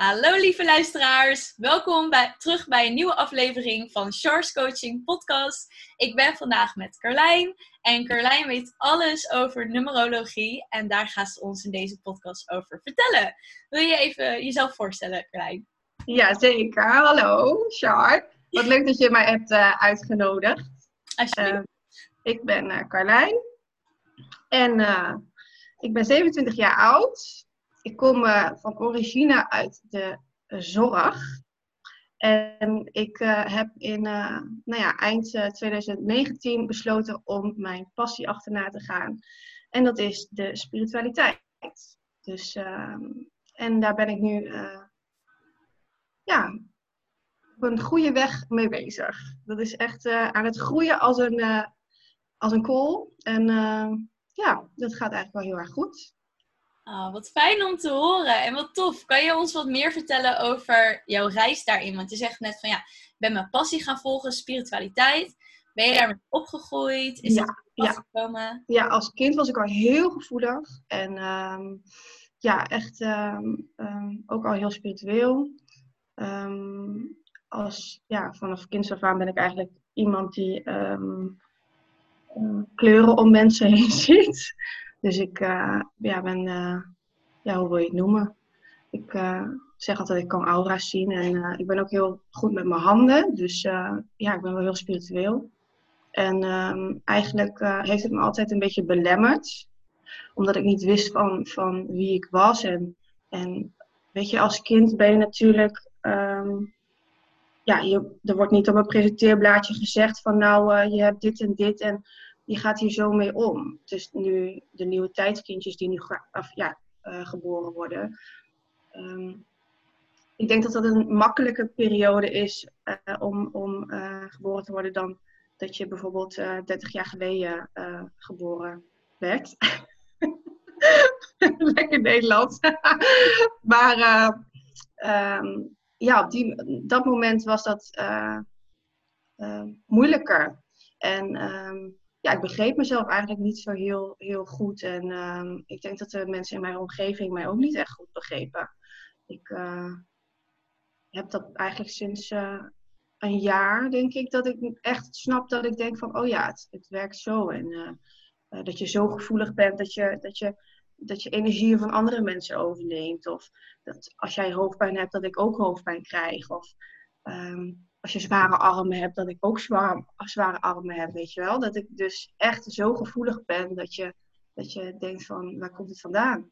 Hallo lieve luisteraars, welkom bij, terug bij een nieuwe aflevering van Charles Coaching Podcast. Ik ben vandaag met Carlijn en Carlijn weet alles over numerologie en daar gaat ze ons in deze podcast over vertellen. Wil je even jezelf voorstellen, Carlijn? Ja, zeker. Hallo, Char. Wat leuk dat je mij hebt uh, uitgenodigd. Uh, ik ben uh, Carlijn en ik ben 27 jaar oud. Ik kom van origine uit de zorg. En ik heb in nou ja, eind 2019 besloten om mijn passie achterna te gaan. En dat is de spiritualiteit. Dus, ehm, en daar ben ik nu ja, op een goede weg mee bezig. Dat is echt aan het groeien als een, als een kool. En ja, dat gaat eigenlijk wel heel erg goed. Oh, wat fijn om te horen en wat tof. Kan je ons wat meer vertellen over jouw reis daarin? Want je zegt net van ja, ik ben mijn passie gaan volgen, spiritualiteit. Ben je daarmee opgegroeid? Is ja, ja. gekomen? Ja, als kind was ik al heel gevoelig. En um, ja, echt um, um, ook al heel spiritueel. Als, ja, vanaf kinds af aan ben ik eigenlijk iemand die um, kleuren om mensen heen ziet. Dus ik uh, ja, ben, uh, ja, hoe wil je het noemen? Ik uh, zeg altijd, ik kan aura's zien en ik ben ook heel goed met mijn handen. Dus ja, ik ben wel heel spiritueel. En um, eigenlijk heeft het me altijd een beetje belemmerd. Omdat ik niet wist van, van wie ik was. En, en weet je, als kind ben je natuurlijk um, ja, je, er wordt niet op een presenteerblaadje gezegd van nou, je hebt dit en dit en je gaat hier zo mee om. Dus nu de nieuwe tijdskindjes die nu of, ja, uh, geboren worden. Um, ik denk dat dat een makkelijke periode is uh, om, om geboren te worden dan dat je bijvoorbeeld 30 jaar geleden geboren werd. Lekker Nederlands. maar um, ja, op die, dat moment was dat moeilijker. En um, ja, ik begreep mezelf eigenlijk niet zo heel, heel goed. En um, ik denk dat de mensen in mijn omgeving mij ook niet echt goed begrepen. Ik uh, heb dat eigenlijk sinds een jaar, denk ik, dat ik echt snap dat ik denk van, oh ja, het, werkt zo. En dat je zo gevoelig bent dat je, dat je dat je energieën van andere mensen overneemt. Of dat als jij hoofdpijn hebt, dat ik ook hoofdpijn krijg. Of um, als je zware armen hebt, dat ik ook zware, zware armen heb, weet je wel. Dat ik dus echt zo gevoelig ben dat je, dat je denkt van, waar komt het vandaan?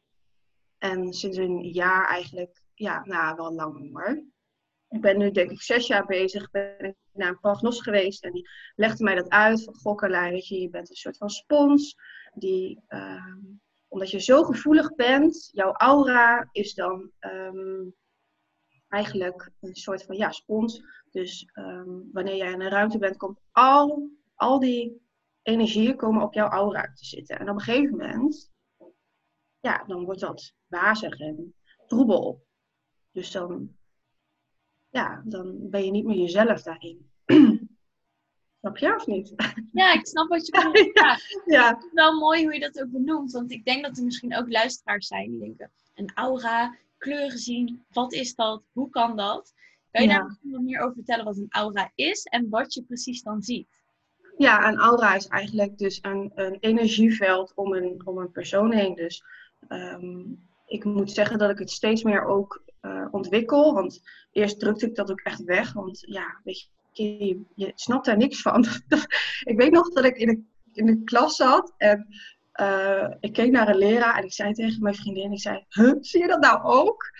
En sinds een jaar eigenlijk, ja, nou, wel lang hoor. Ik ben nu denk ik zes jaar bezig, ben ik naar een prognos geweest en die legde mij dat uit van, gokkerlijn, weet je, je bent een soort van spons die... Uh, omdat je zo gevoelig bent, jouw aura is dan um, eigenlijk een soort van ja, spons. Dus um, wanneer jij in een ruimte bent, komt al, al die energieën komen op jouw aura te zitten. En op een gegeven moment, ja, dan wordt dat wazig en troebel. Dus dan, ja, dan ben je niet meer jezelf daarin. Snap je of niet? Ja, ik snap wat je bedoelt. Ja. ja. Het is wel mooi hoe je dat ook benoemt. Want ik denk dat er misschien ook luisteraars zijn die denken: een aura, kleuren zien, wat is dat? Hoe kan dat? Kan je daar misschien wat meer over vertellen wat een aura is en wat je precies dan ziet? Ja, een aura is eigenlijk dus een, een energieveld om een, om een persoon heen. Dus um, ik moet zeggen dat ik het steeds meer ook uh, ontwikkel. Want eerst drukte ik dat ook echt weg. Want ja, weet je, je, je snapt daar niks van. ik weet nog dat ik in de, in de klas zat en uh, ik keek naar een leraar en ik zei tegen mijn vriendin, ik zei, zie je dat nou ook?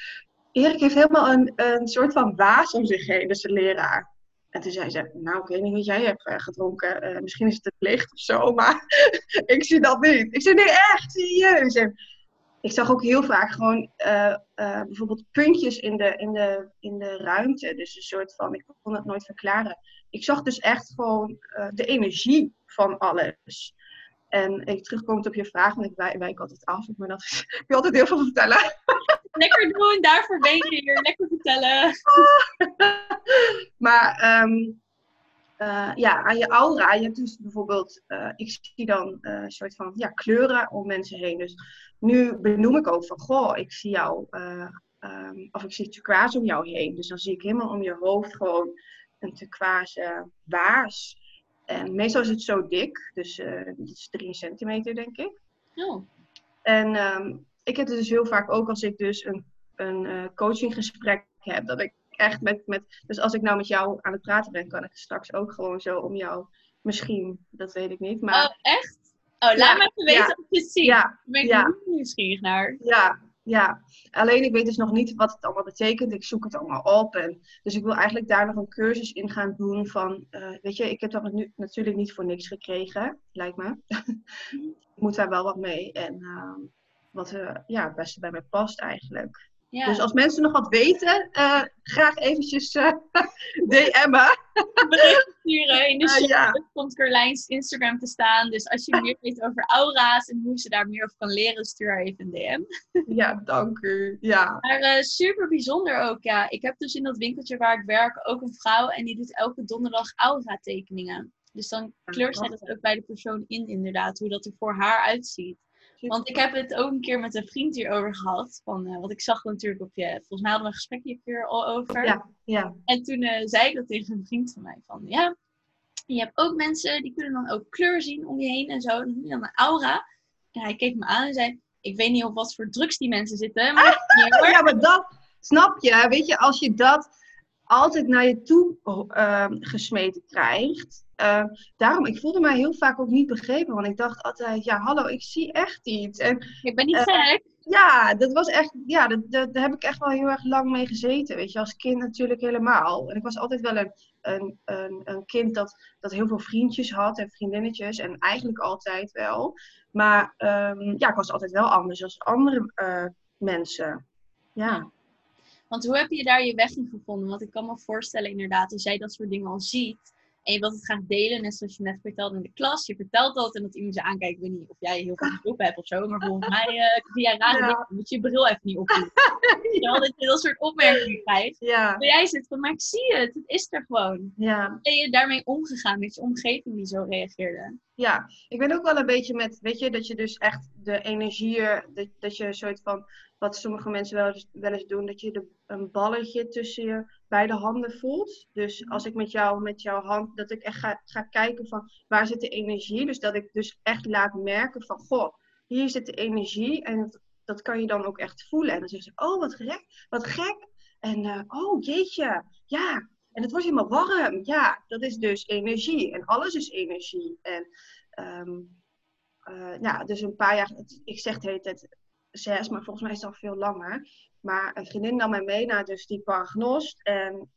Erik heeft helemaal een, een soort van waas om zich heen, dus de leraar. En toen zei ze, nou, ik weet niet wat jij hebt uh, gedronken. Uh, misschien is het het licht of zo, maar ik zie dat niet. Ik zei, nee, echt, serieus. Ik zag ook heel vaak gewoon bijvoorbeeld puntjes in de, in, de, in de ruimte. Dus een soort van, ik kon het nooit verklaren. Ik zag dus echt gewoon de energie van alles. En ik terugkomend op je vraag, want ik wijk, altijd af, maar dat is, ik wil altijd heel veel vertellen. Lekker doen, daarvoor ben je hier. Lekker vertellen. maar um, uh, ja, aan je aura, je hebt dus bijvoorbeeld, uh, ik zie dan uh, een soort van ja, kleuren om mensen heen. Dus nu benoem ik ook van, goh, ik zie jou um, of ik zie turquoise om jou heen. Dus dan zie ik helemaal om je hoofd gewoon een turquoise waas. En meestal is het zo dik, dus uh, dit is 3 centimeter denk ik. Oh. En ehm, ik heb het dus heel vaak ook als ik dus een, een uh, coachinggesprek heb, dat ik echt met, met, dus als ik nou met jou aan het praten ben, kan ik straks ook gewoon zo om jou, misschien, dat weet ik niet. Maar, oh, echt? Oh, laat me even weten of je het ziet. Ja, Daar ben ik ja. nieuwsgierig naar. Ja, ja. Alleen ik weet dus nog niet wat het allemaal betekent. Ik zoek het allemaal op. En, dus ik wil eigenlijk daar nog een cursus in gaan doen van, eh, weet je, ik heb dat nu natuurlijk niet voor niks gekregen, lijkt me. ik moet daar wel wat mee. En uh, wat uh, ja, het beste bij mij past eigenlijk. Ja. Dus als mensen nog wat weten, uh, graag eventjes uh, DM'en. Bericht sturen. In de Ah, show ja. komt Carlijn's Instagram te staan. Dus als je meer weet over aura's en hoe ze daar meer over kan leren, stuur haar even een DM. Ja, dank u. Ja. Maar uh, super bijzonder ook, ja. Ik heb dus in dat winkeltje waar ik werk ook een vrouw en die doet elke donderdag aura tekeningen. Dus dan kleurt zij dat ook bij de persoon in, inderdaad, hoe dat er voor haar uitziet. Want ik heb het ook een keer met een vriend hierover gehad. Van, uh, want ik zag natuurlijk op je. Volgens mij hadden we een gesprekje een keer al over. Ja, ja. En toen uh, zei ik dat tegen een vriend van mij. Van ja, je hebt ook mensen die kunnen dan ook kleur zien om je heen en zo. Dan noem je dan een aura. En hij keek me aan en zei: Ik weet niet op wat voor drugs die mensen zitten. Maar ah, ja, maar dat snap je. Weet je, als je dat altijd naar je toe uh, gesmeten krijgt. Uh, daarom, ik voelde mij heel vaak ook niet begrepen. Want ik dacht altijd, ja, hallo, ik zie echt iets. En, ik ben niet uh, gek. Ja, dat was echt, ja, dat, dat, daar heb ik echt wel heel erg lang mee gezeten. Weet je, als kind natuurlijk helemaal. En ik was altijd wel een, een, een, een kind dat, dat heel veel vriendjes had en vriendinnetjes. En eigenlijk altijd wel. Maar um, ja, ik was altijd wel anders als andere uh, mensen. Ja. Want hoe heb je daar je weg in gevonden? Want ik kan me voorstellen inderdaad, als jij dat soort dingen al ziet en je wilt het graag delen, net zoals je net vertelde in de klas, je vertelt dat en dat iemand je aankijkt, ik weet niet of jij heel veel op hebt of zo, maar volgens mij uh, via rare ja. dingen moet je je bril even niet opdoen. ja. Dat je dat soort opmerkingen krijgt. Ja. Maar jij zit van, maar ik zie het, het is er gewoon. Ja. Ben je daarmee omgegaan met je omgeving die zo reageerde? Ja, ik ben ook wel een beetje met, weet je, dat je dus echt de energieën, dat, dat je een soort van, wat sommige mensen wel eens, wel eens doen, dat je de, een balletje tussen je beide handen voelt. Dus als ik met jou, met jouw hand, dat ik echt ga, ga kijken van waar zit de energie. Dus dat ik dus echt laat merken van, goh, hier zit de energie en dat, kan je dan ook echt voelen. En dan zeggen ze, oh wat gek, wat gek. En uh, oh jeetje, ja, en het wordt helemaal warm. Ja, dat is dus energie. En alles is energie. En um, uh, ja, dus een paar jaar, ik zeg de hele tijd zes, maar volgens mij is het al veel langer. Maar een vriendin nam mij mee naar dus die paragnost. En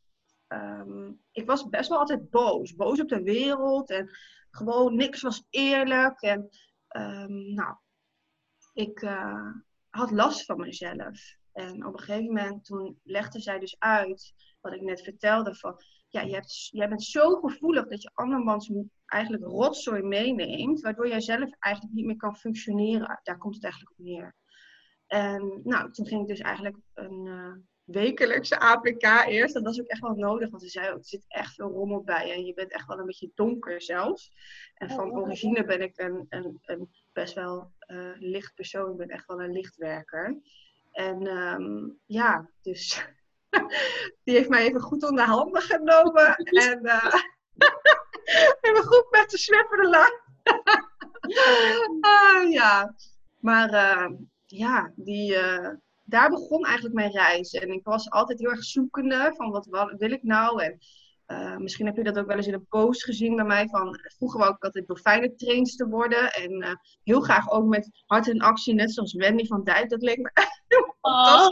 um, ik was best wel altijd boos. Boos op de wereld. En gewoon niks was eerlijk. En um, nou, ik uh, had last van mezelf. En op een gegeven moment, toen legde zij dus uit wat ik net vertelde. Van, ja, je hebt, jij bent zo gevoelig dat je andermans eigenlijk rotzooi meeneemt. Waardoor jij zelf eigenlijk niet meer kan functioneren. Daar komt het eigenlijk op neer. En nou, toen ging ik dus eigenlijk een uh, wekelijkse APK eerst. Dat was ook echt wel nodig, want ze zei ook, er zit echt veel rommel bij. En je bent echt wel een beetje donker zelfs. En van Oh. origine ben ik een, een, een best wel uh, licht persoon. Ik ben echt wel een lichtwerker. En um, ja, dus die heeft mij even goed onder de handen genomen. en uh, even goed met de swipperen ah, ja, maar uh, ja, die, uh, daar begon eigenlijk mijn reis. En ik was altijd heel erg zoekende van wat, wat wil ik nou? En uh, misschien heb je dat ook wel eens in een post gezien bij mij. Van, vroeger wou ik altijd dolfijnentrainster worden. En uh, heel graag ook met hart en actie, net zoals Wendy van Dijk. Dat leek me oh.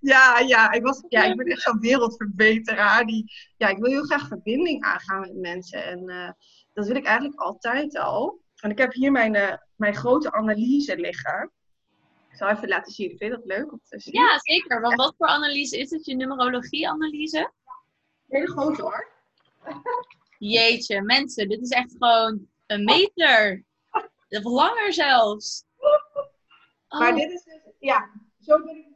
Ja, ja, ik was, ja, ik ben echt zo'n wereldverbeteraar. Die, ja, ik wil heel graag verbinding aangaan met mensen. En uh, dat wil ik eigenlijk altijd al. En ik heb hier mijn, mijn grote analyse liggen. Ik zal even laten zien. Vind je dat leuk om te zien? Ja, zeker. Want wat voor analyse is het? Je numerologie-analyse? Hele grote hoor. Jeetje, mensen, dit is echt gewoon een meter. Of langer zelfs. Oh. Maar dit is dus, ja, zo ben ik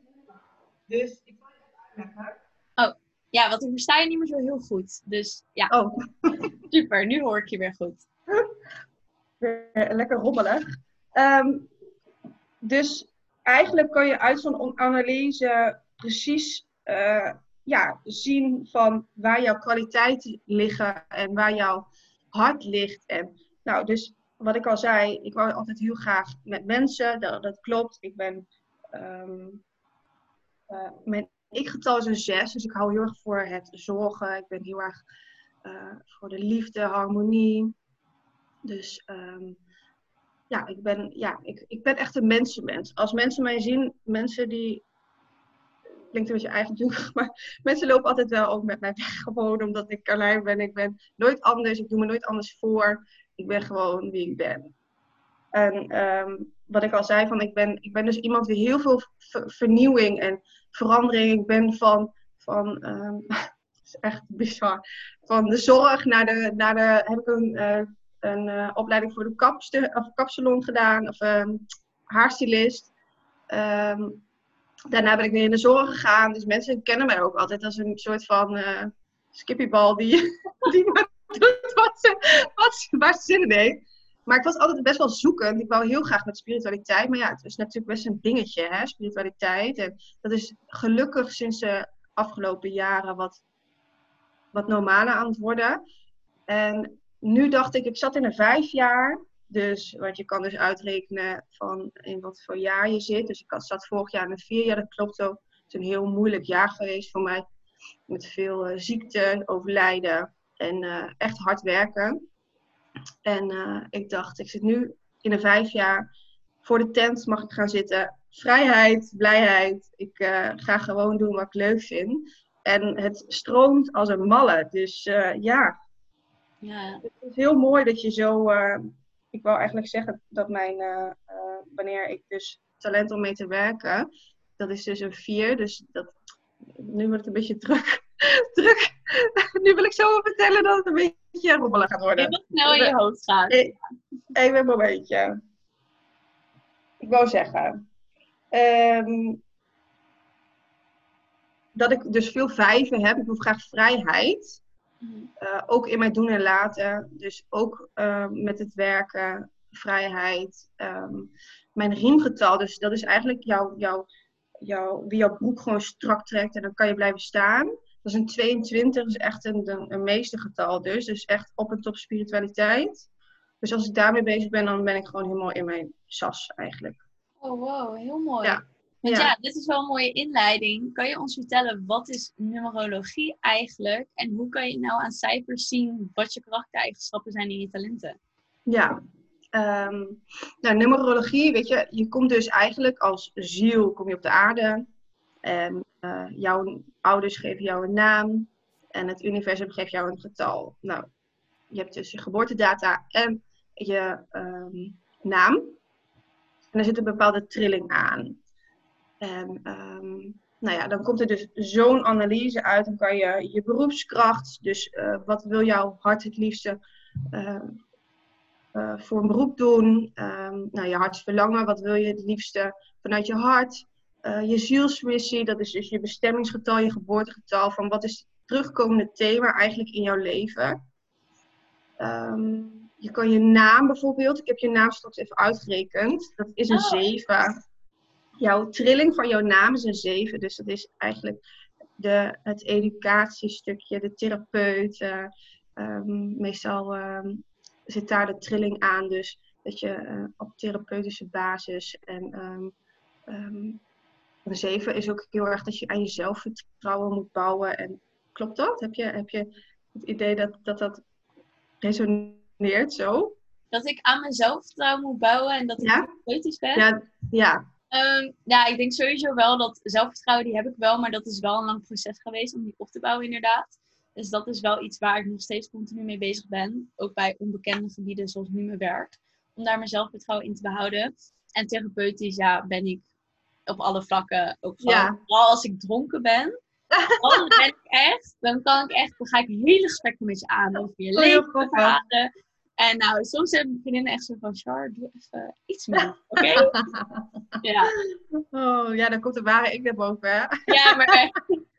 Dus ik zal je even uitleggen. Oh, ja, want ik versta je niet meer zo heel goed. Dus ja, oh. super. Nu hoor ik je weer goed. Weer lekker rommelig. Um, dus eigenlijk kan je uit zo'n analyse precies eh, ja, zien van waar jouw kwaliteiten liggen en waar jouw hart ligt. En nou, dus wat ik al zei, ik wou altijd heel graag met mensen, dat, dat klopt. Ik ben, um, uh, mijn ik-getal is een 6, dus ik hou heel erg voor het zorgen. Ik ben heel erg uh, voor de liefde, harmonie. Dus um, ja, ik ben, ja ik, ik ben echt een mensenmens. Als mensen mij zien, mensen die klinkt een beetje eigen maar mensen lopen altijd wel ook met mij weg. Gewoon omdat ik Carlijn ben. Ik ben nooit anders. Ik doe me nooit anders voor. Ik ben gewoon wie ik ben. En um, wat ik al zei, van ik, ben, ik ben dus iemand die heel veel vernieuwing en verandering. Ik ben van, van um, is echt bizar, van de zorg naar de, naar de heb ik een, uh, een uh, opleiding voor de kapste, of kapsalon gedaan, of um, haarstylist. Um, daarna ben ik weer in de zorg gegaan. Dus mensen kennen mij ook altijd als een soort van uh, skippybal die, die doet wat ze, wat ze, waar ze zin in. Maar ik was altijd best wel zoekend. Ik wou heel graag met spiritualiteit. Maar ja, het is natuurlijk best een dingetje, hè, spiritualiteit. En dat is gelukkig sinds de afgelopen jaren wat, wat normaler aan het worden. En nu dacht ik, ik zat in een vijf jaar. Dus wat je kan dus uitrekenen van in wat voor jaar je zit. Dus ik zat vorig jaar in een vier jaar, dat klopt ook. Het is een heel moeilijk jaar geweest voor mij. Met veel uh, ziekte, overlijden en uh, echt hard werken. En uh, ik dacht, ik zit nu in een vijf jaar. Voor de tent mag ik gaan zitten. Vrijheid, blijheid. Ik ga gewoon doen wat ik leuk vind. En het stroomt als een malle. Dus ja. Ja. Het is heel mooi dat je zo ik wil eigenlijk zeggen dat mijn, uh, uh, wanneer ik dus talent om mee te werken, dat is dus een vier. Dus dat, nu wordt het een beetje druk. druk. nu wil ik zo vertellen dat het een beetje rommelig gaat worden. Je snel in je hoofd gaan. Even een momentje. Ik wou zeggen. Um, dat ik dus veel vijven heb. Ik wil graag vrijheid. Uh, ook in mijn doen en laten. Dus ook uh, met het werken, vrijheid. Um, mijn riemgetal, dus dat is eigenlijk jouw, jouw, jouw, wie jouw broek gewoon strak trekt en dan kan je blijven staan. Dat is een 22, dat is echt een, een, een meestergetal dus. Dus echt op en top spiritualiteit. Dus als ik daarmee bezig ben, dan ben ik gewoon helemaal in mijn sas eigenlijk. Oh wow, heel mooi. Ja. Want ja. dit is wel een mooie inleiding. Kan je ons vertellen, wat is numerologie eigenlijk? En hoe kan je nou aan cijfers zien wat je karaktereigenschappen zijn en je talenten? Ja, um, nou, numerologie, weet je, je komt dus eigenlijk als ziel kom je op de aarde. En uh, jouw ouders geven jou een naam. En het universum geeft jou een getal. Nou, je hebt dus je geboortedata en je um, naam. En er zit een bepaalde trilling aan. En um, nou ja, dan komt er dus zo'n analyse uit. Dan kan je je beroepskracht, dus uh, wat wil jouw hart het liefste uh, uh, voor een beroep doen? Um, nou, je hartsverlangen, wat wil je het liefste vanuit je hart? je zielsmissie, dat is dus je bestemmingsgetal, je geboortegetal. Van wat is het terugkomende thema eigenlijk in jouw leven? Um, je kan je naam bijvoorbeeld, ik heb je naam straks even uitgerekend. Dat is een 7. Oh jouw trilling van jouw naam is een 7. Dus dat is eigenlijk de, het educatiestukje, de therapeut. Um, meestal um, zit daar de trilling aan. Dus dat je uh, op therapeutische basis. En um, een 7 is ook heel erg dat je aan je zelfvertrouwen moet bouwen. En klopt dat? Heb je, heb je het idee dat dat, dat resoneert zo? Dat ik aan mijn zelfvertrouwen moet bouwen en dat ik ja? therapeutisch ben? Ja, ja, Um, ja, ik denk sowieso wel dat zelfvertrouwen, die heb ik wel, maar dat is wel een lang proces geweest om die op te bouwen, inderdaad. Dus dat is wel iets waar ik nog steeds continu mee bezig ben. Ook bij onbekende gebieden zoals nu mijn werk. Om daar mijn zelfvertrouwen in te behouden. En therapeutisch, ja, ben ik op alle vlakken ook van. Ja. Vooral als ik dronken ben. Dan ben ik echt, dan kan ik echt, dan ga ik hele gesprekken met je aan over je leven, en nou, soms hebben mijn vriendinnen echt zo van, Char, doe even iets meer, oké? ja. Oh, ja, dan komt de ware ik naar boven, hè? ja, maar echt.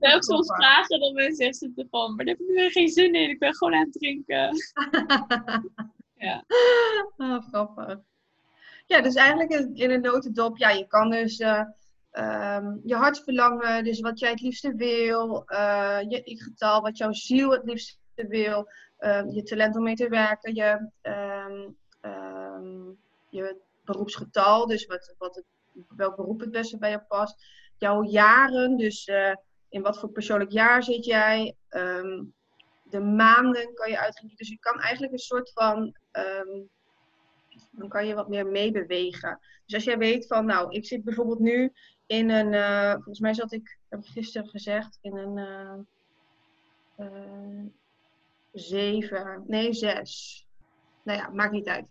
Ik ook soms vragen dat mensen zitten van, maar daar heb ik nu geen zin in, ik ben gewoon aan het drinken. ja. Oh, grappig. Ja, dus eigenlijk in een notendop, ja, je kan dus... Uh, ehm, je hartverlangen, dus wat jij het liefste wil, uh, je getal, wat jouw ziel het liefste wil, ehm, je talent om mee te werken, je, je beroepsgetal, dus wat, wat het, welk beroep het beste bij je past, jouw jaren, dus uh, in wat voor persoonlijk jaar zit jij, de maanden kan je uitrekenen. Dus je kan eigenlijk een soort van dan kan je wat meer meebewegen. Dus als jij weet van, nou, ik zit bijvoorbeeld nu in een, uh, volgens mij zat ik, heb gisteren gezegd, in een uh, zeven, nee, zes. Nou ja, maakt niet uit.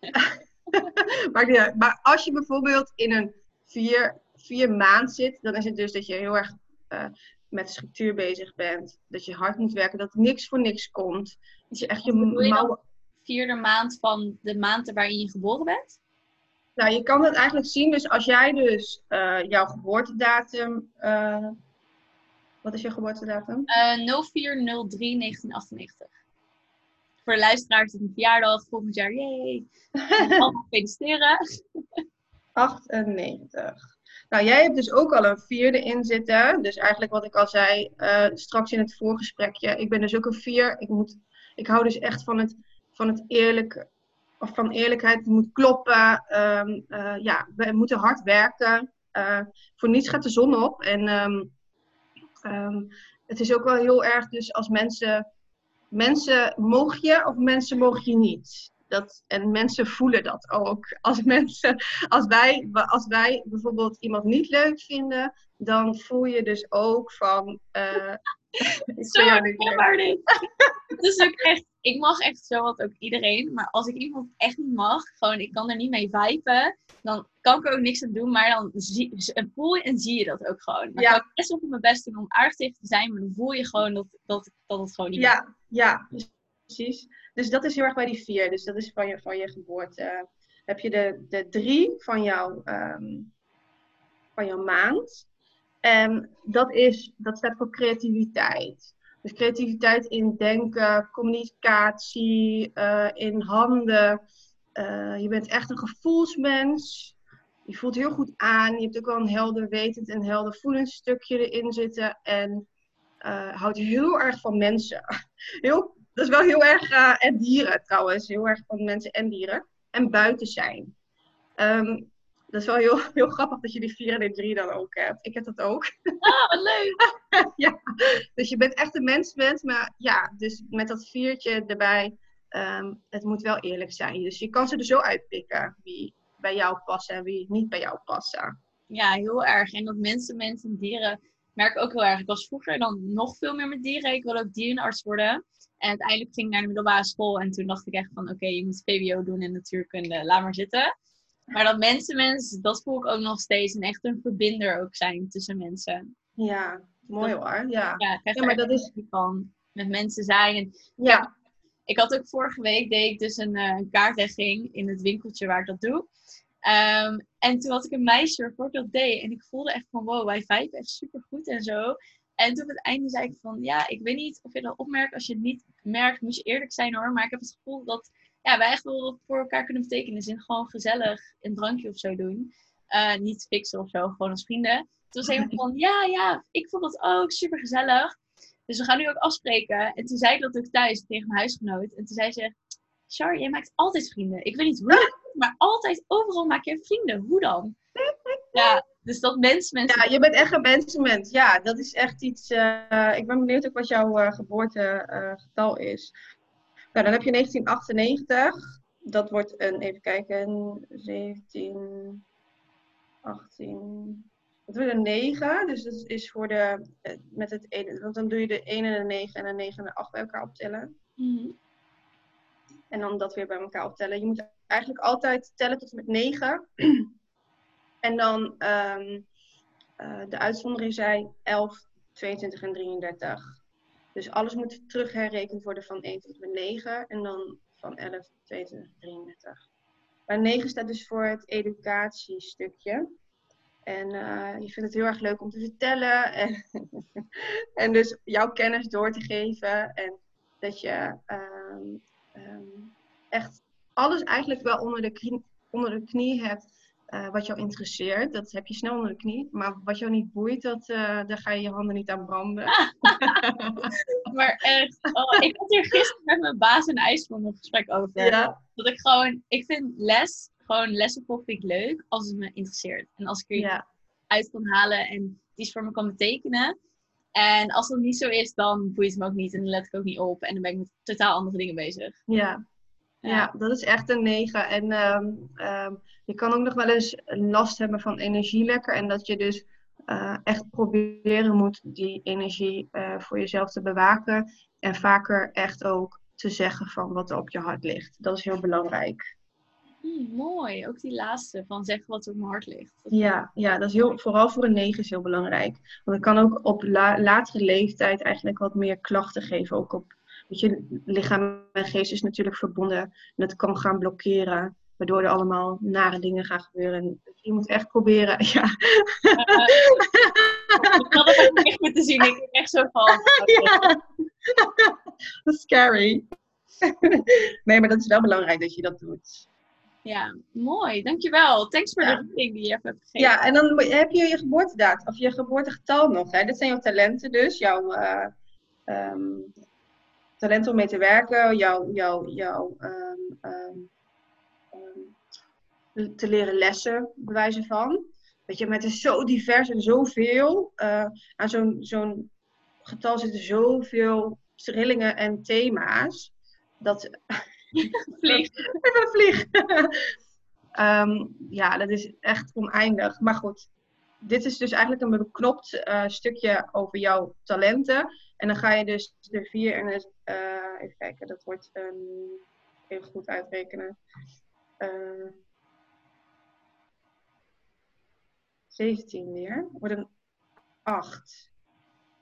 maakt niet uit. Maar als je bijvoorbeeld in een vier, vier maand zit, dan is het dus dat je heel erg met structuur bezig bent. Dat je hard moet werken, dat niks voor niks komt. Dat je echt je mouwen vierde maand van de maand waarin je geboren bent? Nou, je kan het eigenlijk zien. Dus als jij dus uh, jouw geboortedatum. Uh, wat is je geboortedatum? Uh, 0403 Voor de luisteraars is het een verjaardag volgend jaar. Yay! Allemaal feliciteren. 98. Nou, jij hebt dus ook al een vierde in zitten. Dus eigenlijk wat ik al zei uh, straks in het voorgesprekje. Ik ben dus ook een vier. Ik, moet, ik hou dus echt van het van het eerlijke, of van eerlijkheid moet kloppen. Um, uh, ja, we moeten hard werken. Uh, voor niets gaat de zon op. En um, um, het is ook wel heel erg, dus als mensen, mensen mogen je of mensen mogen je niet. Dat, en mensen voelen dat ook. Als, mensen, als, wij, als wij bijvoorbeeld iemand niet leuk vinden, dan voel je dus ook van. Uh, Zo herkenbaar dit. Het is ook echt, ik mag echt zo wat ook iedereen. Maar als ik iemand echt niet mag, gewoon ik kan er niet mee vipen, dan kan ik er ook niks aan doen. Maar dan zie, voel je en zie je dat ook gewoon. Ja. kan ik best op mijn best doen om aardig tegen te zijn, maar dan voel je gewoon dat, dat, dat het gewoon niet Ja, ja, precies. Dus dat is heel erg bij die vier. Dus dat is van je, van je geboorte. heb je de, de drie van, jou, um, van jouw maand. En dat, is, dat staat voor creativiteit. Dus creativiteit in denken, communicatie, uh, in handen. Uh, je bent echt een gevoelsmens. Je voelt heel goed aan. Je hebt ook wel een helder wetend en helder voelend stukje erin zitten. En uh, houdt heel erg van mensen. Heel, dat is wel heel erg, en dieren trouwens. Heel erg van mensen en dieren. En buiten zijn. Um, dat is wel heel, heel grappig dat je die 4 en die 3 dan ook hebt. Ik heb dat ook. Ah, wat leuk! ja, dus je bent echt een mensmens, maar ja, dus met dat viertje erbij, um, het moet wel eerlijk zijn. Dus je kan ze er zo uitpikken wie bij jou passen en wie niet bij jou passen. Ja, heel erg. En dat mensen, mensen en dieren merk ik ook heel erg. Ik was vroeger dan nog veel meer met dieren. Ik wilde ook dierenarts worden. En uiteindelijk ging ik naar de middelbare school. En toen dacht ik echt van, oké, je moet VWO doen en natuurkunde. Laat maar zitten. Maar dat mensen, dat voel ik ook nog steeds. En echt een verbinder ook zijn tussen mensen. Ja, mooi hoor. Ja, ja, ja maar dat is van met mensen zijn. En ja. Ik had ook vorige week deed ik dus een, uh, een kaartlegging in het winkeltje waar ik dat doe. Um, en toen had ik een meisje waarvoor ik dat deed. En ik voelde echt van wow, wij vijven echt super goed en zo. En toen op het einde zei ik van ja, ik weet niet of je dat opmerkt. Als je het niet merkt, moet je eerlijk zijn hoor. Maar ik heb het gevoel dat ja, wij echt wel voor elkaar kunnen betekenen. Dus in gewoon gezellig een drankje of zo doen. Uh, niet fixen of zo, gewoon als vrienden. Toen was helemaal van, ja, ja, ik vond dat ook super gezellig. Dus we gaan nu ook afspreken. En toen zei ik dat ook thuis tegen mijn huisgenoot. En toen zei ze, Char, jij maakt altijd vrienden. Ik weet niet hoe, maar altijd, overal maak je vrienden. Hoe dan? Ja, dus dat mens, mensen. Ja, je bent echt een mensenmens. Ja, dat is echt iets. Uh, ik ben benieuwd ook wat jouw uh, geboortegetal is. Nou, dan heb je 1998. Dat wordt een, even kijken, 17, 18. Dat wordt een 9. Dus dat is voor de, eh, met het ene, want dan doe je de 1 en de 9 en de 9 en de 8 bij elkaar optellen. Mm En dan dat weer bij elkaar optellen. Je moet eigenlijk altijd tellen tot met 9. en dan um, uh, de uitzondering zijn 11, 22 en 33. Dus alles moet terugherrekend worden van 1 tot met 9 en dan van 11, 22, 33. Maar 9 staat dus voor het educatiestukje. En uh, je vindt het heel erg leuk om te vertellen en, en dus jouw kennis door te geven. En dat je um, um, echt alles eigenlijk wel onder de, onder de knie hebt eh, wat jou interesseert, dat heb je snel onder de knie. Maar wat jou niet boeit, dat, uh, daar ga je je handen niet aan branden. maar echt, oh, ik had hier gisteren met mijn baas in IJsland een gesprek over. Ja. Dat ik gewoon, ik vind les, gewoon lessen vind ik leuk als het me interesseert. En als ik er ja. uit kan halen en iets voor me kan betekenen. En als dat niet zo is, dan boeit het me ook niet en dan let ik ook niet op. En dan ben ik met totaal andere dingen bezig. Ja, ja, dat is echt een 9. En ehm, ehm, je kan ook nog wel eens last hebben van energielekker. En dat je dus uh, echt proberen moet die energie uh, voor jezelf te bewaken. En vaker echt ook te zeggen van wat er op je hart ligt. Dat is heel belangrijk. Hmm, mooi, ook die laatste van zeggen wat er op mijn hart ligt. ja, ja, dat is heel, vooral voor een 9 is heel belangrijk. Want het kan ook op latere leeftijd eigenlijk wat meer klachten geven. Ook op Weet je, lichaam en geest is natuurlijk verbonden. En dat kan gaan blokkeren, waardoor er allemaal nare dingen gaan gebeuren. je moet echt proberen, ja. ik had het echt moeten zien. Ik ben echt zo van. ja. Dat is scary. nee, maar dat is wel belangrijk dat je dat doet. Ja, mooi. Dankjewel. Thanks voor de richting die je hebt gegeven. Ja, en dan heb je je geboortedatum of je geboortegetal nog. Hè? Dit zijn jouw talenten dus. Jouw uh, um, talent om mee te werken, jou, jou, jou um, um, te leren lessen, bewijzen van. Weet je, maar het is zo divers en zoveel. Uh, aan zo'n zo'n getal zitten zoveel trillingen en thema's. Dat. Vlieg. Even vlieg. um, ja, dat is echt oneindig. Maar goed, dit is dus eigenlijk een beknopt uh, stukje over jouw talenten. En dan ga je dus de vier en de, uh, even kijken, dat wordt um, even goed uitrekenen. Uh, 17 weer. Wordt een 8.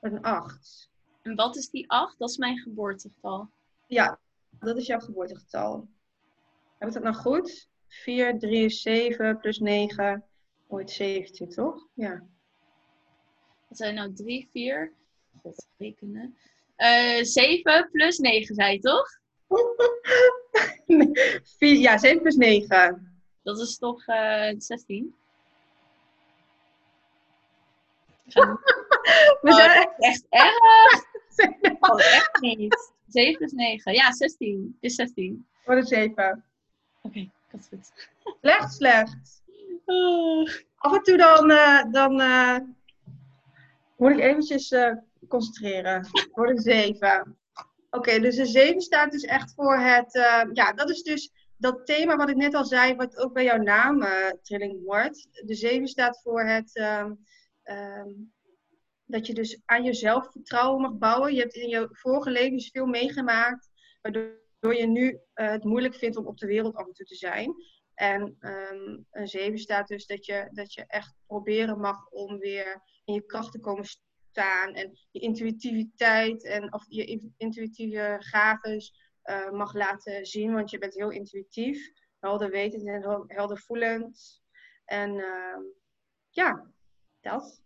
Wordt een 8. En wat is die 8? Dat is mijn geboortegetal. Ja, dat is jouw geboortegetal. Heb ik dat nou goed? 4, 3 is 7 plus 9 wordt 17, toch? Ja. Zijn nou 3, 4? God, rekenen. Uh, 7 plus 9, zei je toch? ja, 7 plus 9. Dat is toch uh, 16? We oh, zijn echt erg. Oh, echt niet. 7 plus 9. Ja, 16. Het is 16. Wat een 7. Oké, okay, had het goed. Slecht, slecht. Af en toe dan, uh, dan uh, moet ik eventjes uh, concentreren. Voor de 7. Oké, dus de 7 staat dus echt voor het... ja, dat is dus dat thema wat ik net al zei, wat ook bij jouw naam trilling wordt. De 7 staat voor het... Um, dat je dus aan jezelf vertrouwen mag bouwen. Je hebt in je vorige levens veel meegemaakt, waardoor je nu het moeilijk vindt om op de wereld af en toe te zijn. En um, een 7 staat dus dat je, dat je echt proberen mag om weer in je kracht te komen staan. En je intuïtiviteit en of je intuïtieve gaven uh, mag laten zien. Want je bent heel intuïtief, helder wetend en helder voelend. En uh, ja, dat.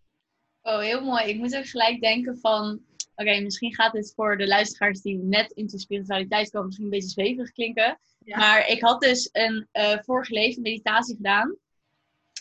Oh, heel mooi. Ik moet ook gelijk denken van... Oké, misschien gaat dit voor de luisteraars die net into spiritualiteit komen... misschien een beetje zweverig klinken. Maar ik had dus een uh, leven meditatie gedaan.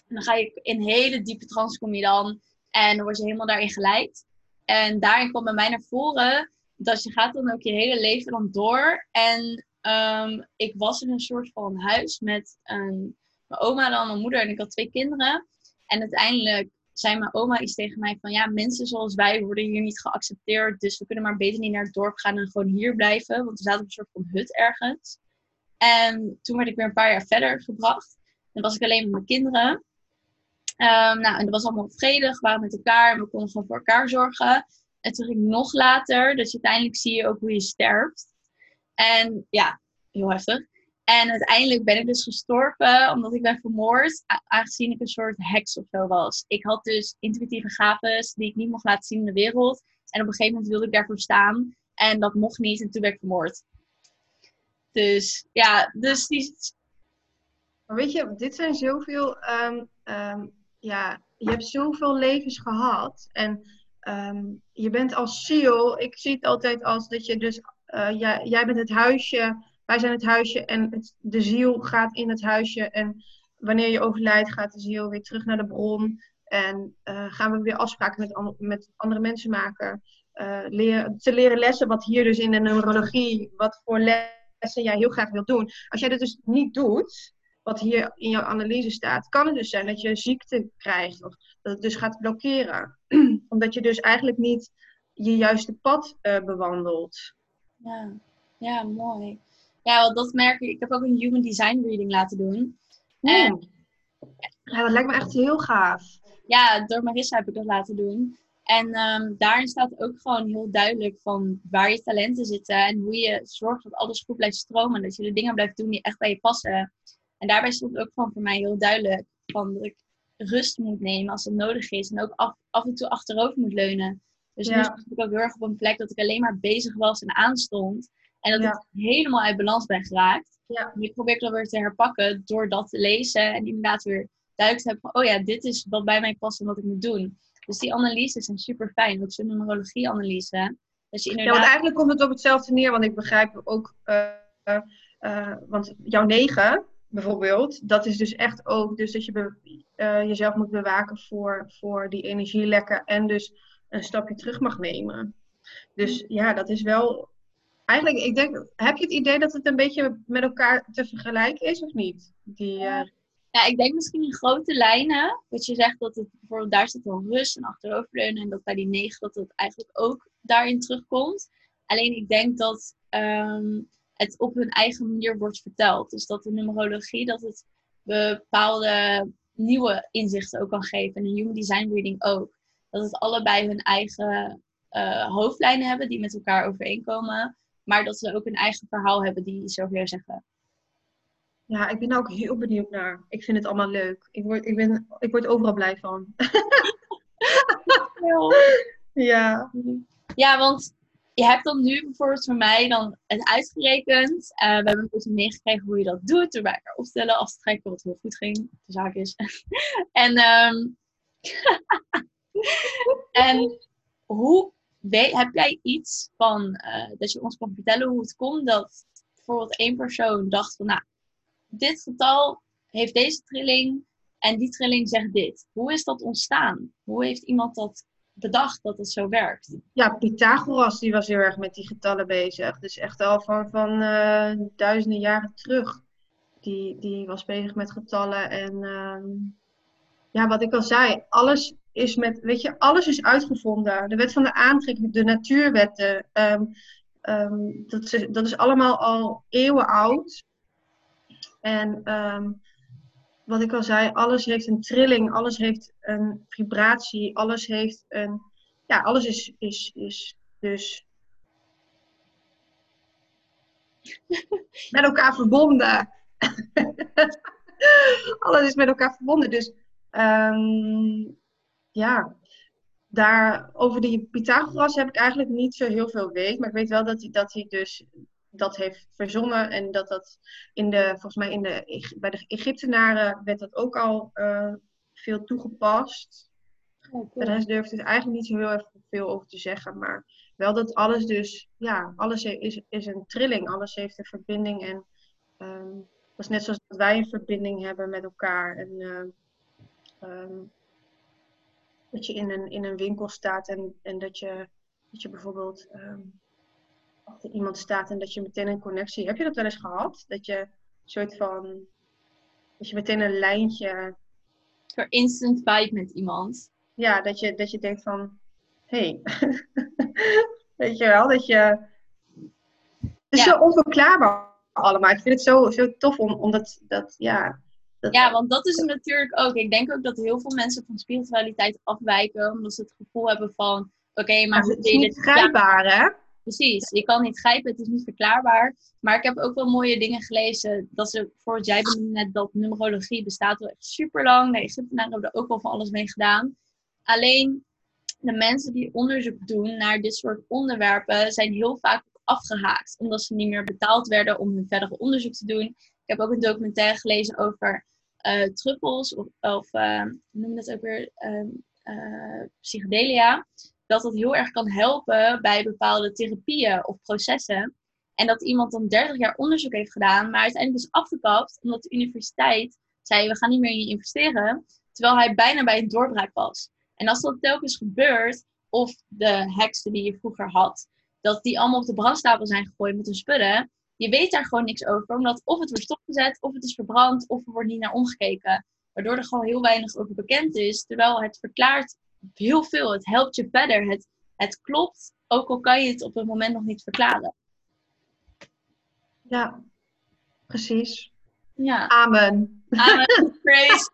En dan ga je in hele diepe trance kom je dan. En dan word je helemaal daarin geleid. En daarin kwam bij mij naar voren dat je gaat dan ook je hele leven dan door. En um, ik was in een soort van huis met mijn oma dan mijn moeder en ik had twee kinderen. En uiteindelijk zei mijn oma iets tegen mij van ja, mensen zoals wij worden hier niet geaccepteerd. Dus we kunnen maar beter niet naar het dorp gaan en gewoon hier blijven. Want we zaten op een soort van hut ergens. En toen werd ik weer een paar jaar verder gebracht. Dan was ik alleen met mijn kinderen. Um, nou, en dat was allemaal vredig. We waren met elkaar en we konden gewoon voor elkaar zorgen. En toen ging ik nog later. Dus uiteindelijk zie je ook hoe je sterft. En ja, heel heftig. En uiteindelijk ben ik dus gestorven omdat ik ben vermoord, aangezien ik een soort heks of zo was. Ik had dus intuïtieve gaven die ik niet mocht laten zien in de wereld. En op een gegeven moment wilde ik daarvoor staan. En dat mocht niet en toen werd ik vermoord. Dus ja, dus die... Maar weet je, dit zijn zoveel... Um, ja, je hebt zoveel levens gehad. En um, je bent als ziel... Ik zie het altijd als dat je dus... Uh, jij, jij bent het huisje wij zijn het huisje en de ziel gaat in het huisje. En wanneer je overlijdt, gaat de ziel weer terug naar de bron. En eh, gaan we weer afspraken met, met andere mensen maken. Uh, leren, te leren lessen wat hier dus in de neurologie, wat voor lessen jij heel graag wilt doen. Als jij dat dus niet doet, wat hier in jouw analyse staat, kan het dus zijn dat je ziekte krijgt of dat het dus gaat blokkeren. Omdat je dus eigenlijk niet je juiste pad uh, bewandelt. Ja. ja, mooi. Ja, want dat merk ik. Ik heb ook een human design reading laten doen. En, ja, dat lijkt me echt heel gaaf. Ja, door Marissa heb ik dat laten doen. En um, daarin staat ook gewoon heel duidelijk van waar je talenten zitten en hoe je zorgt dat alles goed blijft stromen. Dat je de dingen blijft doen die echt bij je passen. En daarbij stond ook gewoon voor mij heel duidelijk van dat ik rust moet nemen als dat nodig is. En ook af, af en toe achterover moet leunen. Dus nu stond ik ook heel erg op een plek dat ik alleen maar bezig was en aanstond. En dat ik helemaal uit balans ben geraakt. Ja. En ik probeer dat weer te herpakken door dat te lezen. En inderdaad weer duidelijk te hebben van, oh ja, dit is wat bij mij past en wat ik moet doen. Dus die analyses zijn super fijn. Ook zo'n numerologie-analyse. Dus inderdaad... Ja, want eigenlijk komt het op hetzelfde neer. Want ik begrijp ook, uh, uh, want jouw negen bijvoorbeeld, dat is dus echt ook dus dat je uh, jezelf moet bewaken voor, voor die energielekken. En dus een stapje terug mag nemen. Dus ja, dat is wel eigenlijk, ik denk, heb je het idee dat het een beetje met elkaar te vergelijken is of niet? Die, uh... Ja, ik denk misschien in grote lijnen. Dat je zegt dat het bijvoorbeeld daar zit wel rust en achteroverleunen. En dat bij die negen dat het eigenlijk ook daarin terugkomt. Alleen ik denk dat um, het op hun eigen manier wordt verteld. Dus dat de numerologie dat het bepaalde nieuwe inzichten ook kan geven. En een human design reading ook. Dat het allebei hun eigen uh, hoofdlijnen hebben die met elkaar overeenkomen. Maar dat ze ook een eigen verhaal hebben die jou zeggen. Ja, ik ben ook heel benieuwd naar. Ik vind het allemaal leuk. Ik word, ik ben, ik word overal blij van. ja. Ja, want je hebt dan nu bijvoorbeeld voor mij dan het uitgerekend. Uh, we hebben een beetje meegekregen hoe je dat doet. Door bij elkaar opstellen, af te trekken, wat heel goed ging. De zaak is. en, um, en hoe heb jij iets van uh, dat je ons kan vertellen hoe het komt dat bijvoorbeeld één persoon dacht van nou, dit getal heeft deze trilling en die trilling zegt dit. Hoe is dat ontstaan? Hoe heeft iemand dat bedacht dat het zo werkt? Ja, Pythagoras die was heel erg met die getallen bezig. Dus echt al van, van uh, duizenden jaren terug. Die, die was bezig met getallen en uh, ja, wat ik al zei, alles is met, weet je, alles is uitgevonden. De wet van de aantrekking, de natuurwetten, um, um, dat, is, dat is allemaal al eeuwen oud. En um, wat ik al zei, alles heeft een trilling, alles heeft een vibratie, alles heeft een, ja, alles is, is, is dus met elkaar verbonden. alles is met elkaar verbonden. Dus um, ja, daar, over die Pythagoras heb ik eigenlijk niet zo heel veel weet. Maar ik weet wel dat hij, dat hij dus dat heeft verzonnen. En dat dat in de, volgens mij in de, bij de Egyptenaren werd dat ook al uh, veel toegepast. Oh, De rest durft er eigenlijk niet zo heel erg veel over te zeggen. Maar wel dat alles dus, ja, alles is, is een trilling. Alles heeft een verbinding. En um, dat is net zoals dat wij een verbinding hebben met elkaar. En uh, um, dat je in een, in een winkel staat en, en dat, je, dat je bijvoorbeeld um, achter iemand staat en dat je meteen een connectie. Heb je dat wel eens gehad? Dat je een soort van. Dat je meteen een lijntje. Voor instant vibe met iemand. Ja, dat je, dat je denkt van. Hé. Hey. Weet je wel, dat je. Het is zo onverklaarbaar allemaal. Ik vind het zo, zo tof om, omdat dat, ja, ja, want dat is natuurlijk ook. Ik denk ook dat heel veel mensen van spiritualiteit afwijken, omdat ze het gevoel hebben van: oké, maar het is niet grijpbaar, hè? Precies, je kan niet grijpen, het is niet verklaarbaar. Maar ik heb ook wel mooie dingen gelezen. Dat ze, jij benoemde net dat numerologie bestaat al echt super lang. De Egyptenaren hebben er ook wel van alles mee gedaan. Alleen de mensen die onderzoek doen naar dit soort onderwerpen zijn heel vaak afgehaakt. Omdat ze niet meer betaald werden om hun verdere onderzoek te doen. Ik heb ook een documentaire gelezen over uh, of, of uh, noem dat ook weer, uh, psychedelia. Dat dat heel erg kan helpen bij bepaalde therapieën of processen. En dat iemand dan 30 jaar onderzoek heeft gedaan, maar uiteindelijk is afgekapt omdat de universiteit zei: We gaan niet meer in je investeren. Terwijl hij bijna bij een doorbraak was. En als dat telkens gebeurt, of de heksen die je vroeger had, dat die allemaal op de brandstapel zijn gegooid met hun spullen, je weet daar gewoon niks over. Omdat of het wordt stopgezet, of het is verbrand, of er wordt niet naar omgekeken. Waardoor er gewoon heel weinig over bekend is. Terwijl het verklaart heel veel. Het helpt je verder. Het, het klopt, ook al kan je het op het moment nog niet verklaren. Ja, precies. Ja. Amen. Amen. Praise.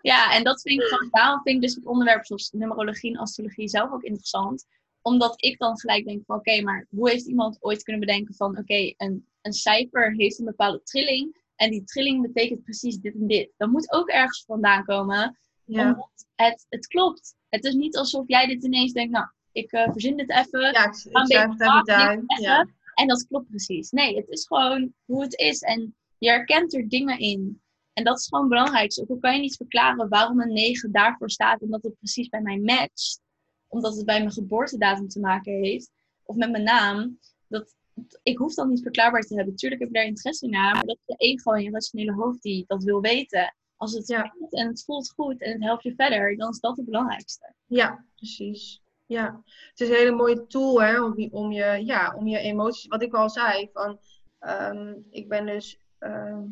Ja, en dat vind ik gewoon, daarom vind ik dus het onderwerp zoals numerologie en astrologie zelf ook interessant. Omdat ik dan gelijk denk van oké, maar hoe heeft iemand ooit kunnen bedenken van oké, een, een cijfer heeft een bepaalde trilling. En die trilling betekent precies dit en dit. Dat moet ook ergens vandaan komen. Ja. Omdat het, het klopt. Het is niet alsof jij dit ineens denkt, nou, ik eh, verzin dit even. Ja, ik, ik schrijf het even niks Ja. En dat klopt precies. Nee, het is gewoon hoe het is. En je herkent er dingen in. En dat is gewoon belangrijk. Ook al kan je niet verklaren waarom een 9 daarvoor staat. Omdat het precies bij mij matcht. Omdat het bij mijn geboortedatum te maken heeft. Of met mijn naam. Dat, ik hoef dat niet verklaarbaar te hebben. Tuurlijk heb ik daar interesse in. Maar dat is je ego en je rationele hoofd die dat wil weten. Als het Ja. en het voelt goed en het helpt je verder. Dan is dat het belangrijkste. Ja, precies. Ja, het is een hele mooie tool hè, om, je- om, je, ja, om je emoties, wat ik al zei, van ehm, ik ben dus ehm,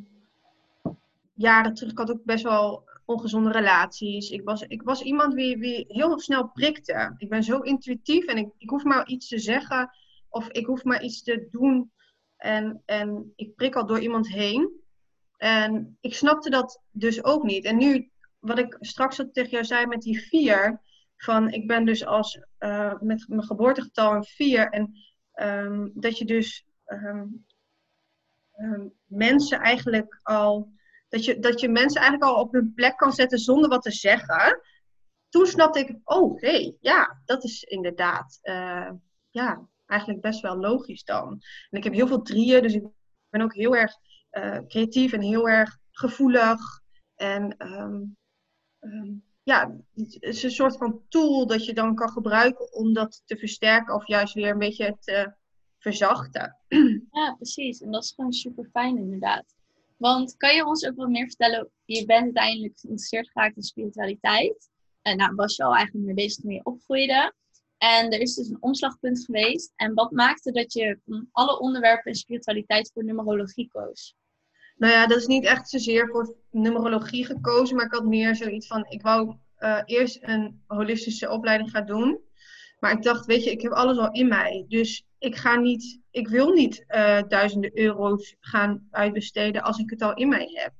jaren terug, ik had ook best wel ongezonde relaties. Ik was, ik was iemand wie, wie heel snel prikte. Ik ben zo intuïtief en ik, ik hoef maar iets te zeggen of ik hoef maar iets te doen en, en ik prik al door iemand heen. En ik snapte dat dus ook niet. En nu, wat ik straks al tegen jou zei met die vier, van ik ben dus als eh, met mijn geboortegetal een 4 en ehm, dat je dus ehm, ehm, mensen eigenlijk al dat je, dat je mensen eigenlijk al op hun plek kan zetten zonder wat te zeggen. Toen snapte ik, oh hé, hey, ja, dat is inderdaad eh, ja, eigenlijk best wel logisch dan. En ik heb heel veel drieën, dus ik ben ook heel erg eh, creatief en heel erg gevoelig. En ehm, ehm, ja, het is een soort van tool dat je dan kan gebruiken om dat te versterken of juist weer een beetje te verzachten. Ja, precies. En dat is gewoon super fijn inderdaad. Want kan je ons ook wat meer vertellen? Je bent uiteindelijk geïnteresseerd geraakt in spiritualiteit. En nou was je al eigenlijk mee bezig toen je opgroeide. En er is dus een omslagpunt geweest. En wat maakte dat je van alle onderwerpen in spiritualiteit voor numerologie koos? Nou ja, dat is niet echt zozeer voor numerologie gekozen, maar ik had meer zoiets van, ik wou eh, eerst een holistische opleiding gaan doen. Maar ik dacht, weet je, ik heb alles al in mij. Dus ik ga niet, ik wil niet eh, duizenden euro's gaan uitbesteden als ik het al in mij heb.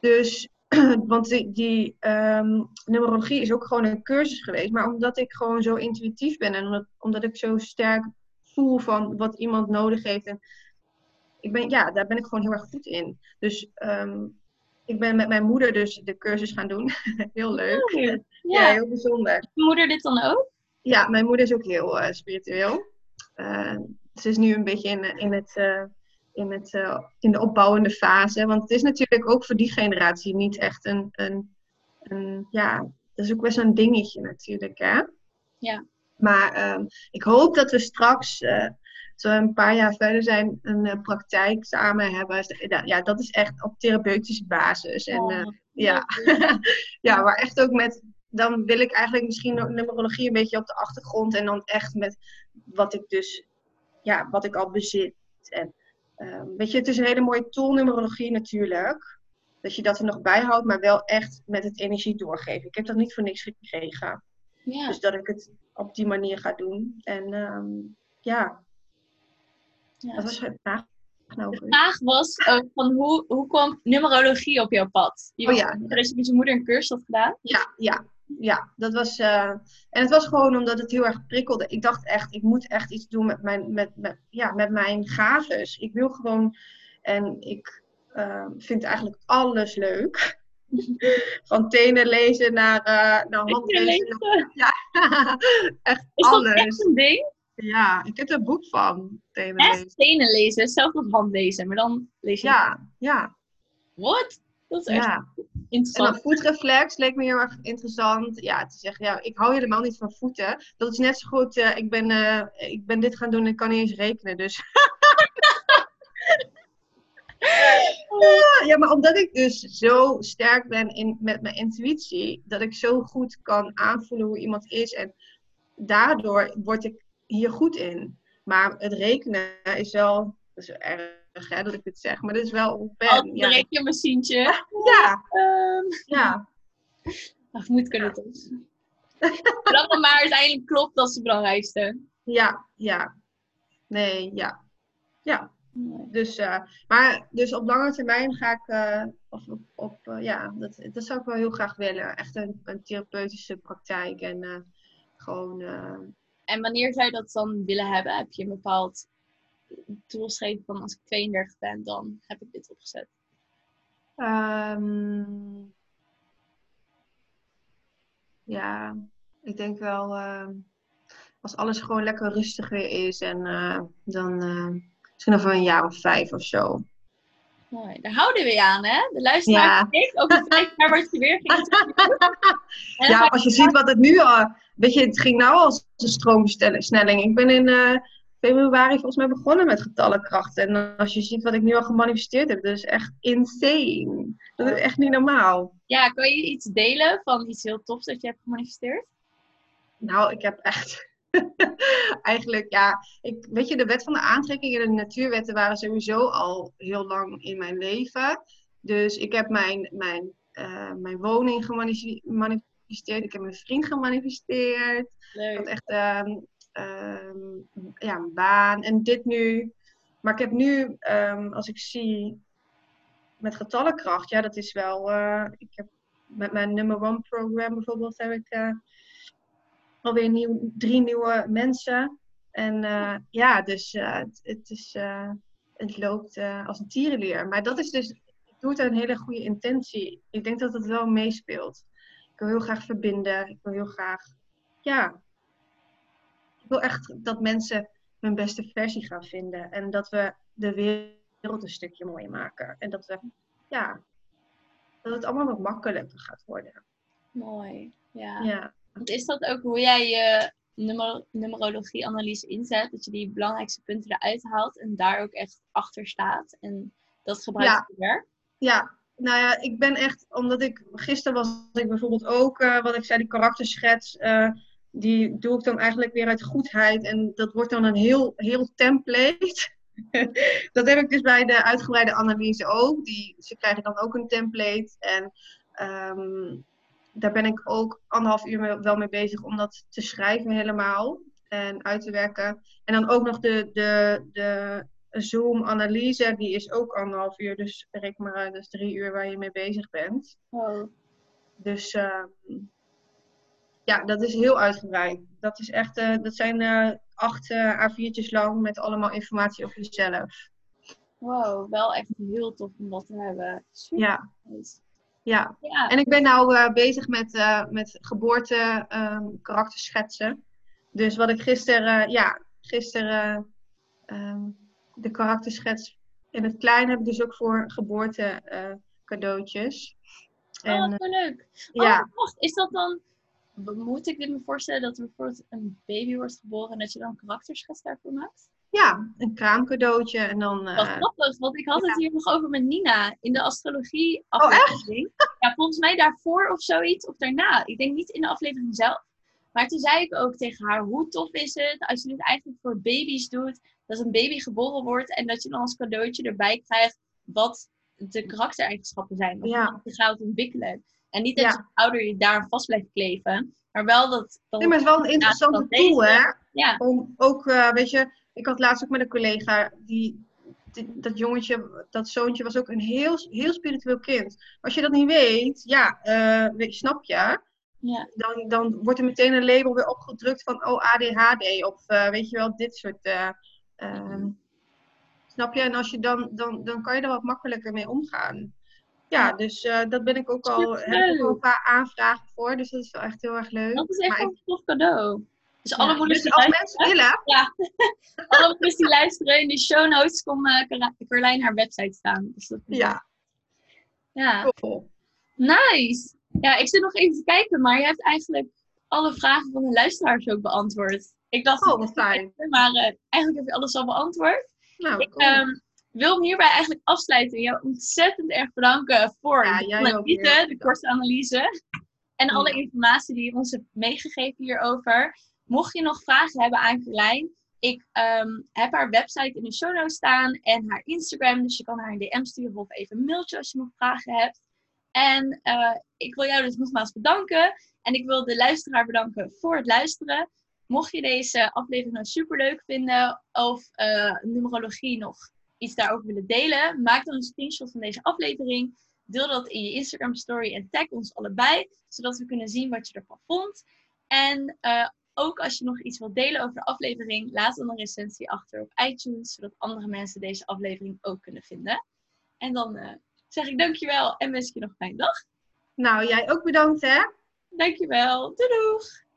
Dus, want die, die ehm, numerologie is ook gewoon een cursus geweest. Maar omdat ik gewoon zo intuïtief ben en omdat, omdat ik zo sterk voel van wat iemand nodig heeft. En ik ben, ja, daar ben ik gewoon heel erg goed in. Dus ehm, ik ben met mijn moeder dus de cursus gaan doen. heel leuk. Ja, Ja, heel bijzonder. Je moeder dit dan ook? Ja, mijn moeder is ook heel eh, spiritueel. Eh, ze is nu een beetje in, in, het, eh, in, het, eh, in de opbouwende fase. Want het is natuurlijk ook voor die generatie niet echt een. een, een ja, dat is ook best een dingetje natuurlijk. Hè? Ja. Maar ehm, ik hoop dat we straks, eh, we een paar jaar verder zijn, een eh, praktijk samen hebben. Ja, dat is echt op therapeutische basis. En, eh, Oh, ja. ja, maar echt ook met. Dan wil ik eigenlijk misschien ook numerologie een beetje op de achtergrond. En dan echt met wat ik dus. Ja, wat ik al bezit. En ehm, weet je, het is een hele mooie tool, numerologie natuurlijk. Dat je dat er nog bij houdt, maar wel echt met het energie doorgeven. Ik heb dat niet voor niks gekregen. Ja. Dus dat ik het op die manier ga doen. En ehm, ja, ja. dat was je vraag nou De vraag was ook van hoe, hoe kwam numerologie op jouw pad? Je Oh ja. dat je met je moeder een cursus had gedaan. Ja, ja, ja. Dat was, eh, en het was gewoon omdat het heel erg prikkelde. Ik dacht echt, ik moet echt iets doen met mijn, met, met, ja, met mijn gaves. Ik wil gewoon, en ik eh, vind eigenlijk alles leuk. Van tenen lezen naar, uh, naar handlezen. lezen. Ja, echt Is dat alles. echt een ding? Ja, ik heb er een boek van, tenen Echt lezen. stenen lezen, zelfs als handlezen, maar dan lees je. Ja, ja, Wat? Dat is echt ja. En interessant. dan voetreflex leek me heel erg interessant. Ja, te zeggen, ja, ik hou helemaal niet van voeten. Dat is net zo goed, eh, ik, ben, eh, ik ben dit gaan doen en ik kan niet eens rekenen. Dus ja, maar omdat ik dus zo sterk ben in, met mijn intuïtie, dat ik zo goed kan aanvoelen hoe iemand is. En daardoor word ik hier goed in. Maar het rekenen is wel, dat is erg hè, dat ik dit zeg, maar dat is wel hoe Als een rekenmachientje. Ja. Ehm, Ja. dat moet kunnen toch. Dat maar uiteindelijk klopt, dat is het belangrijkste. Ja, ja. Nee, ja. Ja. Nee. Dus, eh, maar dus op lange termijn ga ik, eh, of op, op eh, ja, dat, dat zou ik wel heel graag willen. Echt een, een therapeutische praktijk en gewoon, En wanneer zou je dat dan willen hebben? Heb je een bepaald doelstreep van als ik 32 ben, dan heb ik dit opgezet? ehm, ja, ik denk wel, ehm, als alles gewoon lekker rustig weer is en eh, dan eh, misschien over een jaar of vijf of zo. Mooi. Daar houden we je aan, hè? De luisteraar Ja. ik. Over vijf jaar wordt je weer dan Ja, als je ziet wat het nu al. Weet je, het ging nou als een stroomversnelling. Ik ben in eh, februari volgens mij begonnen met getallenkracht. En als je ziet wat ik nu al gemanifesteerd heb, dat is echt insane. Dat is echt niet normaal. Ja, kan je iets delen van iets heel tofs dat je hebt gemanifesteerd? Nou, ik heb echt. Eigenlijk, ja. Ik, weet je, de wet van de aantrekking en de natuurwetten waren sowieso al heel lang in mijn leven. Dus ik heb mijn, mijn, eh, mijn woning gemanifesteerd. Ik heb mijn vriend gemanifesteerd. Ik had echt ehm, ehm, ja, een baan en dit nu. Maar ik heb nu, ehm, als ik zie met getallenkracht, ja, dat is wel. eh, ik heb met mijn number one program bijvoorbeeld heb ik eh, alweer nieuw, drie nieuwe mensen. En eh, ja, dus eh, het, het, is, eh, het loopt als een tierenleer. Maar dat is dus, ik doe het uit een hele goede intentie. Ik denk dat het wel meespeelt. Ik wil heel graag verbinden. Ik wil heel graag, ja, ik wil echt dat mensen hun beste versie gaan vinden. En dat we de wereld een stukje mooier maken. En dat we, ja, dat het allemaal wat makkelijker gaat worden. Mooi. Ja. Ja. Want is dat ook hoe jij je numer numerologie-analyse inzet? Dat je die belangrijkste punten eruit haalt en daar ook echt achter staat en dat gebruikt Ja. werk? Ja, nou ja, ik ben echt, omdat ik, gisteren was ik bijvoorbeeld ook, eh, wat ik zei, die karakterschets, eh, die doe ik dan eigenlijk weer uit goedheid. En dat wordt dan een heel, heel template. dat heb ik dus bij de uitgebreide analyse ook. Die, ze krijgen dan ook een template. En ehm, daar ben ik ook anderhalf uur mee- wel mee bezig om dat te schrijven helemaal. En uit te werken. En dan ook nog de, de, de Zoom-analyse, die is ook anderhalf uur. Dus reken maar is drie uur waar je mee bezig bent. Oh, Dus ehm, ja, dat is heel uitgebreid. Dat, is echt, eh, dat zijn eh, acht eh, A4'tjes lang met allemaal informatie over jezelf. wow, wel echt heel tof om dat te hebben. Super Ja, nice. Ja. Ja, En ik ben nou eh, bezig met, eh, met geboorte ehm, karakterschetsen. Dus wat ik gisteren, ja, gisteren ehm, de karakterschets in het klein heb ik dus ook voor geboorte eh, cadeautjes. oh, En, wat leuk. Oh, ja. wacht, is dat dan... Moet ik dit me voorstellen dat er bijvoorbeeld een baby wordt geboren en dat je dan een karakterschets daarvoor maakt? Ja, een kraamcadeautje en dan... eh, Wat grappig, want ik had het hier nog over met Nina in de astrologie Oh, aflevering. ja, volgens mij daarvoor of zoiets, of daarna. Ik denk niet in de aflevering zelf. Maar toen zei ik ook tegen haar, hoe tof is het als je dit eigenlijk voor baby's doet, dat een baby geboren wordt en dat je dan als cadeautje erbij krijgt wat de karaktereigenschappen zijn. Of Ja. je gaat ontwikkelen. En niet dat Ja. je ouder je daar vast blijft kleven, maar wel dat... dat Nee, maar het is wel een interessante tool, hè? Ja, Om ook, eh, weet je, ik had laatst ook met een collega, die, die- dat jongetje, dat zoontje was ook een heel, heel spiritueel kind. Als je dat niet weet, ja, eh, snap je? ja. Dan, dan wordt er meteen een label weer opgedrukt van, oh, ADHD, of eh, weet je wel, dit soort... eh, ehm, snap je? En als je dan, dan, dan kan je er wat makkelijker mee omgaan. Ja, dus eh, dat ben ik ook al, heb ik al een paar aanvragen voor, dus dat is wel echt heel erg leuk. dat is echt Maar een tof cadeau. Dus alle moeders dus die als luisteren- mensen willen, Ja, alle moeders die luisteren in de show notes komt uh, Carlijn haar website staan. Dus dat ja, ja, cool. nice. Ja, ik zit nog even te kijken, maar je hebt eigenlijk alle vragen van de luisteraars ook beantwoord. Ik dacht, Oh, wat fijn. maar eh, eigenlijk heb je alles al beantwoord. Nou, Ik, cool. ehm, wil hem hierbij eigenlijk afsluiten. en Jou ontzettend erg bedanken voor Ja, de analyse, de korte analyse. En alle informatie die je ons hebt meegegeven hierover. Mocht je nog vragen hebben aan Carlijn, ik ehm, heb haar website in de show notes staan en haar Instagram. Dus je kan haar een DM sturen of even een mailtje als je nog vragen hebt. En eh, ik wil jou dus nogmaals bedanken. En ik wil de luisteraar bedanken voor het luisteren. Mocht je deze aflevering nou super leuk vinden of eh, numerologie nog iets daarover willen delen, maak dan een screenshot van deze aflevering. Deel dat in je Instagram story en tag ons allebei, zodat we kunnen zien wat je ervan vond. En eh, ook als je nog iets wilt delen over de aflevering, laat dan een recensie achter op iTunes, zodat andere mensen deze aflevering ook kunnen vinden. En dan eh, zeg ik dankjewel en wens ik je nog een fijne dag. Nou, jij ook bedankt hè. Dankjewel. Doei doeg!